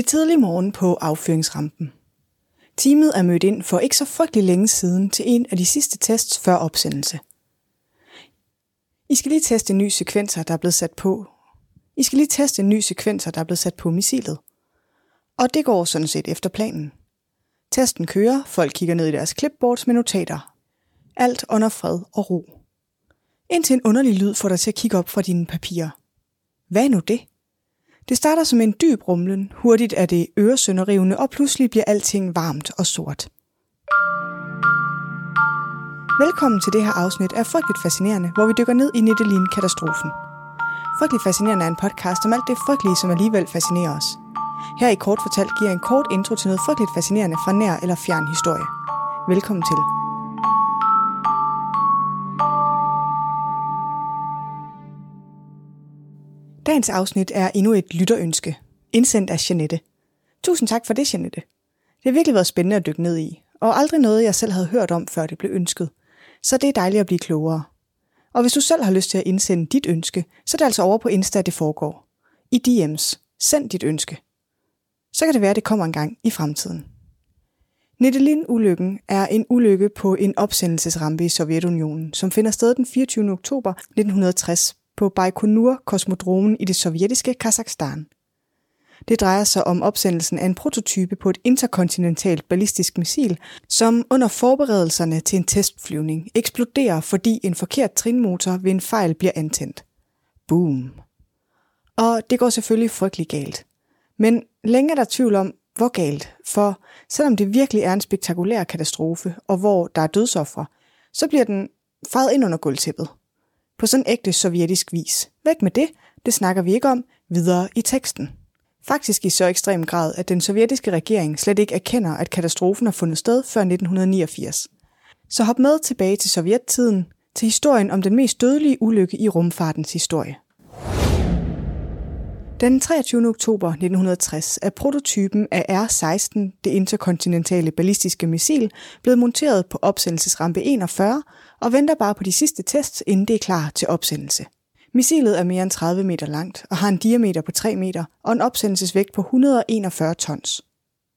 Det er tidlig morgen på affyringsrampen. Teamet er mødt ind for ikke så frygtelig længe siden til en af de sidste tests før opsendelse. I skal lige teste en ny sekvenser, der er blevet sat på. I skal lige teste en ny sekvenser, der er blevet sat på missilet. Og det går sådan set efter planen. Testen kører, folk kigger ned i deres clipboards med notater. Alt under fred og ro. Indtil en underlig lyd får dig til at kigge op fra dine papirer. Hvad er nu det? Det starter som en dyb rumlen, hurtigt er det øresønderrivende, og pludselig bliver alting varmt og sort. Velkommen til det her afsnit af Frygteligt Fascinerende, hvor vi dykker ned i Nettelin-katastrofen. Frygteligt Fascinerende er en podcast om alt det frygtelige, som alligevel fascinerer os. Her i Kort Fortalt giver en kort intro til noget frygteligt fascinerende fra nær eller fjern historie. Velkommen til. Dagens afsnit er endnu et lytterønske, indsendt af Janette. Tusind tak for det, Janette. Det har virkelig været spændende at dykke ned i, og aldrig noget, jeg selv havde hørt om, før det blev ønsket. Så det er dejligt at blive klogere. Og hvis du selv har lyst til at indsende dit ønske, så er det altså over på Insta, at det foregår. I DM's. Send dit ønske. Så kan det være, at det kommer en gang i fremtiden. Nettelin-ulykken er en ulykke på en opsendelsesrampe i Sovjetunionen, som finder sted den 24. oktober 1960 på Baikonur-kosmodromen i det sovjetiske Kazakhstan. Det drejer sig om opsendelsen af en prototype på et interkontinentalt ballistisk missil, som under forberedelserne til en testflyvning eksploderer, fordi en forkert trinmotor ved en fejl bliver antændt. Boom. Og det går selvfølgelig frygtelig galt. Men længe er der tvivl om, hvor galt, for selvom det virkelig er en spektakulær katastrofe, og hvor der er dødsoffre, så bliver den fejet ind under gulvtæppet på sådan ægte sovjetisk vis. Væk med det, det snakker vi ikke om videre i teksten. Faktisk i så ekstrem grad, at den sovjetiske regering slet ikke erkender, at katastrofen har fundet sted før 1989. Så hop med tilbage til sovjettiden, til historien om den mest dødelige ulykke i rumfartens historie. Den 23. oktober 1960 er prototypen af R-16, det interkontinentale ballistiske missil, blevet monteret på opsendelsesrampe 41 og venter bare på de sidste tests, inden det er klar til opsendelse. Missilet er mere end 30 meter langt og har en diameter på 3 meter og en opsendelsesvægt på 141 tons.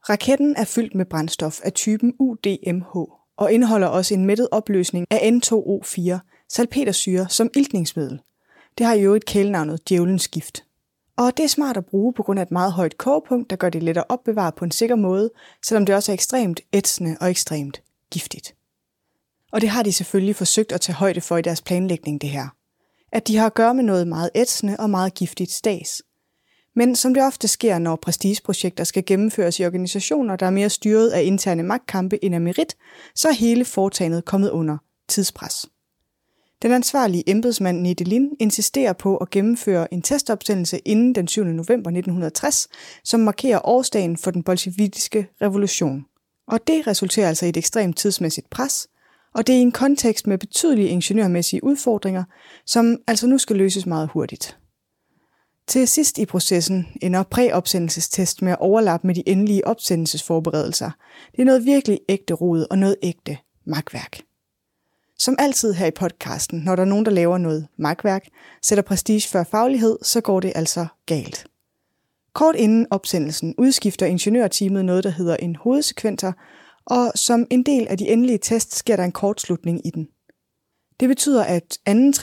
Raketten er fyldt med brændstof af typen UDMH og indeholder også en mættet opløsning af N2O4, salpetersyre, som iltningsmiddel. Det har jo et kælenavnet djævelens gift. Og det er smart at bruge på grund af et meget højt kogepunkt, der gør det let at opbevare på en sikker måde, selvom det også er ekstremt ætsende og ekstremt giftigt. Og det har de selvfølgelig forsøgt at tage højde for i deres planlægning, det her. At de har at gøre med noget meget ætsende og meget giftigt stas. Men som det ofte sker, når prestigeprojekter skal gennemføres i organisationer, der er mere styret af interne magtkampe end af merit, så er hele foretagendet kommet under tidspres. Den ansvarlige embedsmand Nedelin insisterer på at gennemføre en testopsendelse inden den 7. november 1960, som markerer årsdagen for den bolsjevikiske revolution. Og det resulterer altså i et ekstremt tidsmæssigt pres, og det er i en kontekst med betydelige ingeniørmæssige udfordringer, som altså nu skal løses meget hurtigt. Til sidst i processen ender præopsendelsestest med at overlappe med de endelige opsendelsesforberedelser. Det er noget virkelig ægte rod og noget ægte magtværk. Som altid her i podcasten, når der er nogen, der laver noget magtværk, sætter prestige før faglighed, så går det altså galt. Kort inden opsendelsen udskifter ingeniørteamet noget, der hedder en hovedsekventer, og som en del af de endelige tests sker der en kortslutning i den. Det betyder, at anden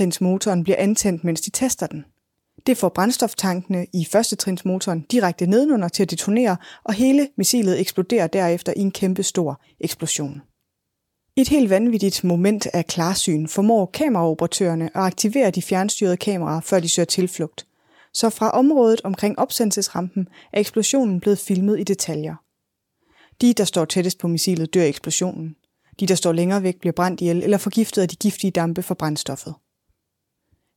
bliver antændt, mens de tester den. Det får brændstoftankene i første direkte nedenunder til at detonere, og hele missilet eksploderer derefter i en kæmpe stor eksplosion. I et helt vanvittigt moment af klarsyn formår kameraoperatørerne at aktivere de fjernstyrede kameraer, før de søger tilflugt. Så fra området omkring opsendelsesrampen er eksplosionen blevet filmet i detaljer. De, der står tættest på missilet, dør i eksplosionen. De, der står længere væk, bliver brændt ihjel eller forgiftet af de giftige dampe fra brændstoffet.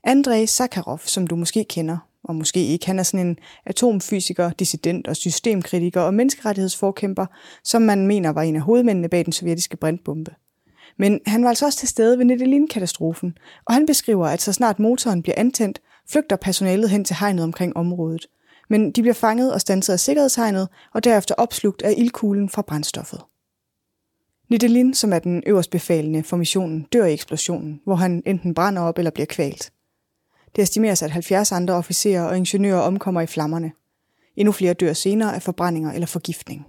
Andrei Sakharov, som du måske kender, og måske ikke, han er sådan en atomfysiker, dissident og systemkritiker og menneskerettighedsforkæmper, som man mener var en af hovedmændene bag den sovjetiske brintbombe. Men han var altså også til stede ved Nettelin-katastrofen, og han beskriver, at så snart motoren bliver antændt, flygter personalet hen til hegnet omkring området. Men de bliver fanget og stanset af sikkerhedshegnet, og derefter opslugt af ildkuglen fra brændstoffet. Nedelin, som er den øverst befalende for missionen, dør i eksplosionen, hvor han enten brænder op eller bliver kvalt. Det estimeres, at 70 andre officerer og ingeniører omkommer i flammerne. Endnu flere dør senere af forbrændinger eller forgiftning.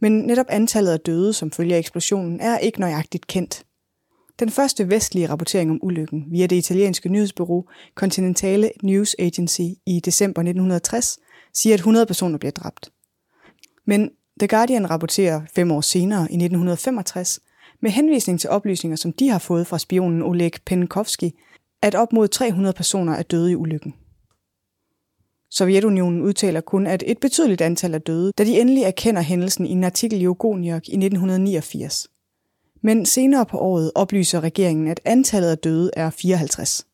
Men netop antallet af døde, som følge af eksplosionen, er ikke nøjagtigt kendt. Den første vestlige rapportering om ulykken via det italienske nyhedsbureau Continentale News Agency i december 1960 siger, at 100 personer bliver dræbt. Men The Guardian rapporterer fem år senere, i 1965, med henvisning til oplysninger, som de har fået fra spionen Oleg Penkovsky, at op mod 300 personer er døde i ulykken. Sovjetunionen udtaler kun, at et betydeligt antal er døde, da de endelig erkender hændelsen i en artikel i Ogoniok i 1989. Men senere på året oplyser regeringen, at antallet af døde er 54.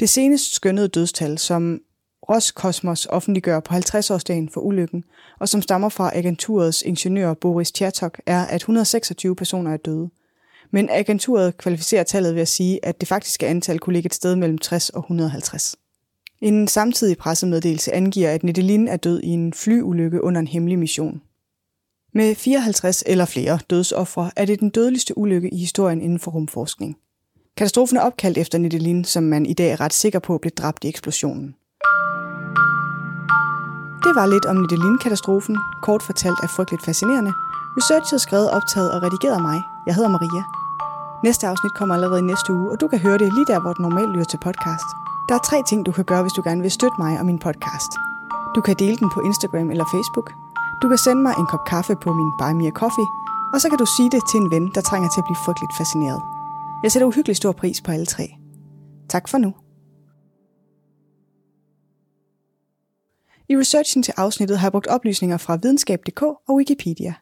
Det senest skønnede dødstal, som Roskosmos offentliggør på 50-årsdagen for ulykken, og som stammer fra agenturets ingeniør Boris Tjertok, er, at 126 personer er døde. Men agenturet kvalificerer tallet ved at sige, at det faktiske antal kunne ligge et sted mellem 60 og 150. En samtidig pressemeddelelse angiver, at Nettelin er død i en flyulykke under en hemmelig mission. Med 54 eller flere dødsoffre er det den dødeligste ulykke i historien inden for rumforskning. Katastrofen er opkaldt efter Nettelin, som man i dag er ret sikker på blev dræbt i eksplosionen. Det var lidt om Nettelin-katastrofen, kort fortalt er frygteligt fascinerende. Researchet skrevet, optaget og redigeret af mig. Jeg hedder Maria. Næste afsnit kommer allerede i næste uge, og du kan høre det lige der, hvor du normalt lytter til podcast. Der er tre ting, du kan gøre, hvis du gerne vil støtte mig og min podcast. Du kan dele den på Instagram eller Facebook. Du kan sende mig en kop kaffe på min Buy Me a Coffee, og så kan du sige det til en ven, der trænger til at blive frygteligt fascineret. Jeg sætter uhyggelig stor pris på alle tre. Tak for nu. I researchen til afsnittet har jeg brugt oplysninger fra videnskab.dk og Wikipedia.